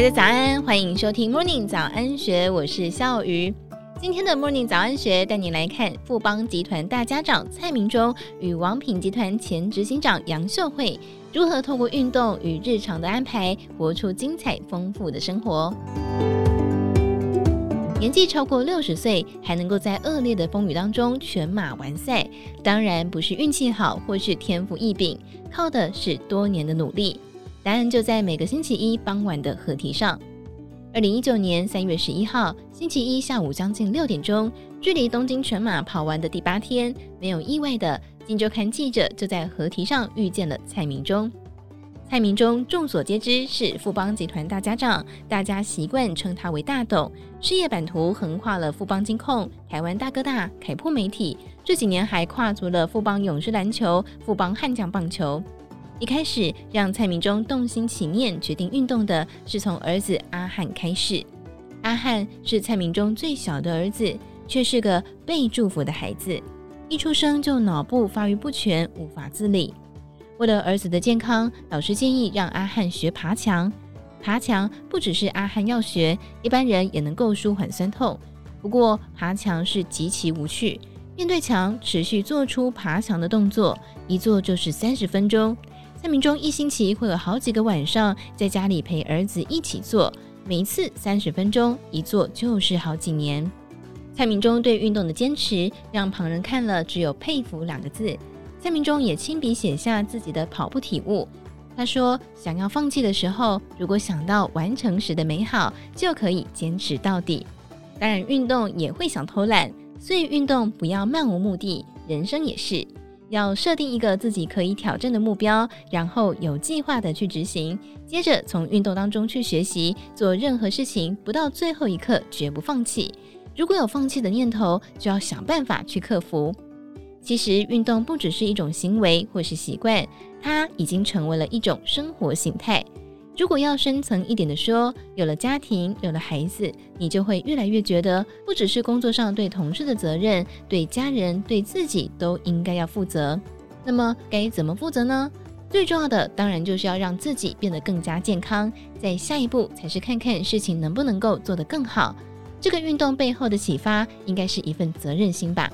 大家早安，欢迎收听 Morning 早安学，我是笑鱼。今天的 Morning 早安学带你来看富邦集团大家长蔡明忠与王品集团前执行长杨秀慧如何透过运动与日常的安排，活出精彩丰富的生活。年纪超过六十岁，还能够在恶劣的风雨当中全马完赛，当然不是运气好或是天赋异禀，靠的是多年的努力。答案就在每个星期一傍晚的河堤上。二零一九年三月十一号星期一下午将近六点钟，距离东京全马跑完的第八天，没有意外的，金周刊记者就在河堤上遇见了蔡明忠。蔡明忠众所皆知是富邦集团大家长，大家习惯称他为大董。事业版图横跨了富邦金控、台湾大哥大、凯擘媒体，这几年还跨足了富邦勇士篮球、富邦悍将棒球。一开始让蔡明忠动心起念决定运动的是从儿子阿汉开始。阿汉是蔡明忠最小的儿子，却是个被祝福的孩子，一出生就脑部发育不全，无法自理。为了儿子的健康，老师建议让阿汉学爬墙。爬墙不只是阿汉要学，一般人也能够舒缓酸痛。不过爬墙是极其无趣，面对墙持续做出爬墙的动作，一做就是三十分钟。蔡明忠一星期会有好几个晚上在家里陪儿子一起做，每次三十分钟，一做就是好几年。蔡明忠对运动的坚持，让旁人看了只有佩服两个字。蔡明忠也亲笔写下自己的跑步体悟。他说：“想要放弃的时候，如果想到完成时的美好，就可以坚持到底。当然，运动也会想偷懒，所以运动不要漫无目的。人生也是，要设定一个自己可以挑战的目标，然后有计划的去执行。接着从运动当中去学习，做任何事情不到最后一刻绝不放弃。如果有放弃的念头，就要想办法去克服。”其实运动不只是一种行为或是习惯，它已经成为了一种生活形态。如果要深层一点的说，有了家庭，有了孩子，你就会越来越觉得，不只是工作上对同事的责任，对家人、对自己都应该要负责。那么该怎么负责呢？最重要的当然就是要让自己变得更加健康，在下一步才是看看事情能不能够做得更好。这个运动背后的启发，应该是一份责任心吧。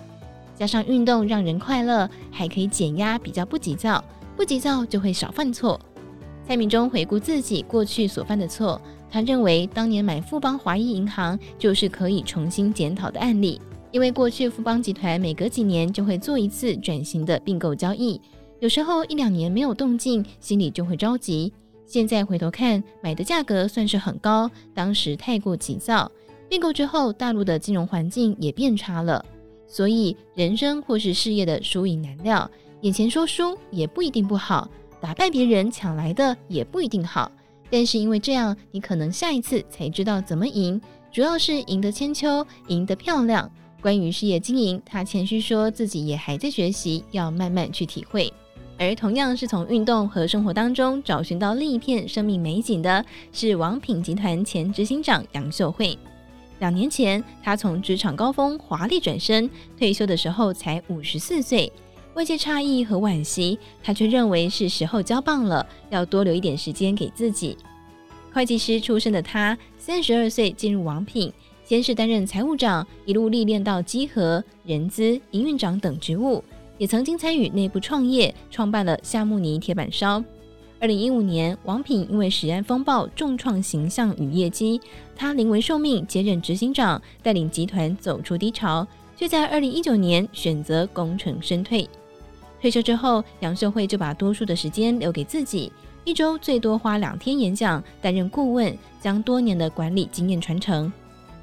加上运动让人快乐，还可以减压，比较不急躁，不急躁就会少犯错。蔡明忠回顾自己过去所犯的错，他认为当年买富邦华裔银行就是可以重新检讨的案例，因为过去富邦集团每隔几年就会做一次转型的并购交易，有时候一两年没有动静，心里就会着急。现在回头看，买的价格算是很高，当时太过急躁。并购之后，大陆的金融环境也变差了。所以，人生或是事业的输赢难料，眼前说输也不一定不好，打败别人抢来的也不一定好。但是因为这样，你可能下一次才知道怎么赢，主要是赢得千秋，赢得漂亮。关于事业经营，他谦虚说自己也还在学习，要慢慢去体会。而同样是从运动和生活当中找寻到另一片生命美景的，是王品集团前执行长杨秀慧。两年前，他从职场高峰华丽转身，退休的时候才五十四岁。外界诧异和惋惜，他却认为是时候交棒了，要多留一点时间给自己。会计师出身的他，三十二岁进入王品，先是担任财务长，一路历练到稽核、人资、营运长等职务，也曾经参与内部创业，创办了夏慕尼铁板烧。二零一五年，王品因为食安风暴重创形象与业绩，他临危受命接任执行长，带领集团走出低潮，却在二零一九年选择功成身退。退休之后，杨秀慧就把多数的时间留给自己，一周最多花两天演讲，担任顾问，将多年的管理经验传承。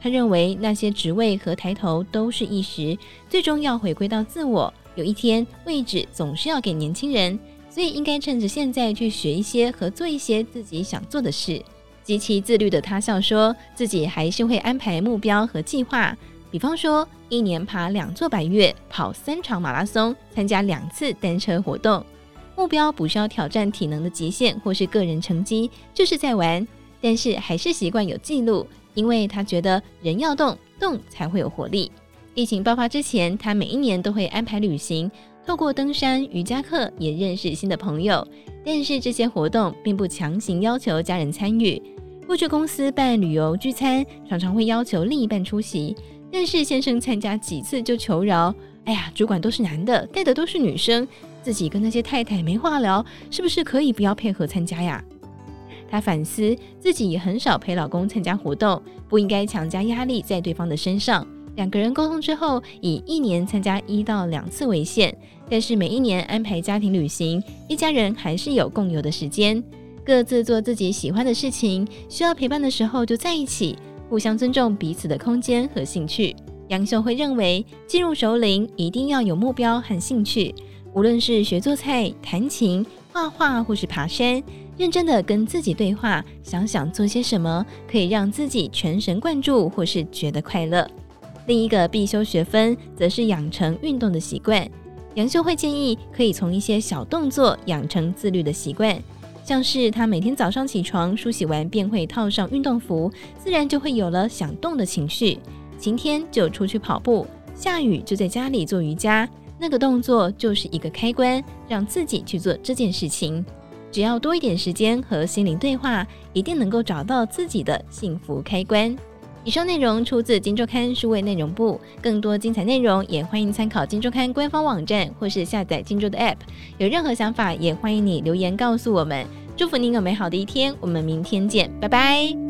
他认为那些职位和抬头都是一时，最终要回归到自我。有一天，位置总是要给年轻人。所以应该趁着现在去学一些和做一些自己想做的事。极其自律的他笑说，自己还是会安排目标和计划，比方说一年爬两座百岳，跑三场马拉松，参加两次单车活动。目标不是要挑战体能的极限或是个人成绩，就是在玩。但是还是习惯有记录，因为他觉得人要动，动才会有活力。疫情爆发之前，他每一年都会安排旅行。透过登山、瑜伽课也认识新的朋友，但是这些活动并不强行要求家人参与。过去公司办旅游聚餐，常常会要求另一半出席，但是先生参加几次就求饶。哎呀，主管都是男的，带的都是女生，自己跟那些太太没话聊，是不是可以不要配合参加呀？她反思自己也很少陪老公参加活动，不应该强加压力在对方的身上。两个人沟通之后，以一年参加一到两次为限，但是每一年安排家庭旅行，一家人还是有共有的时间，各自做自己喜欢的事情，需要陪伴的时候就在一起，互相尊重彼此的空间和兴趣。杨秀慧认为，进入熟龄一定要有目标和兴趣，无论是学做菜、弹琴、画画，或是爬山，认真的跟自己对话，想想做些什么可以让自己全神贯注，或是觉得快乐。另一个必修学分则是养成运动的习惯。杨秀慧建议可以从一些小动作养成自律的习惯，像是他每天早上起床梳洗完便会套上运动服，自然就会有了想动的情绪。晴天就出去跑步，下雨就在家里做瑜伽。那个动作就是一个开关，让自己去做这件事情。只要多一点时间和心灵对话，一定能够找到自己的幸福开关。以上内容出自《金周刊》数位内容部，更多精彩内容也欢迎参考《金周刊》官方网站或是下载《金周》的 App。有任何想法，也欢迎你留言告诉我们。祝福您有美好的一天，我们明天见，拜拜。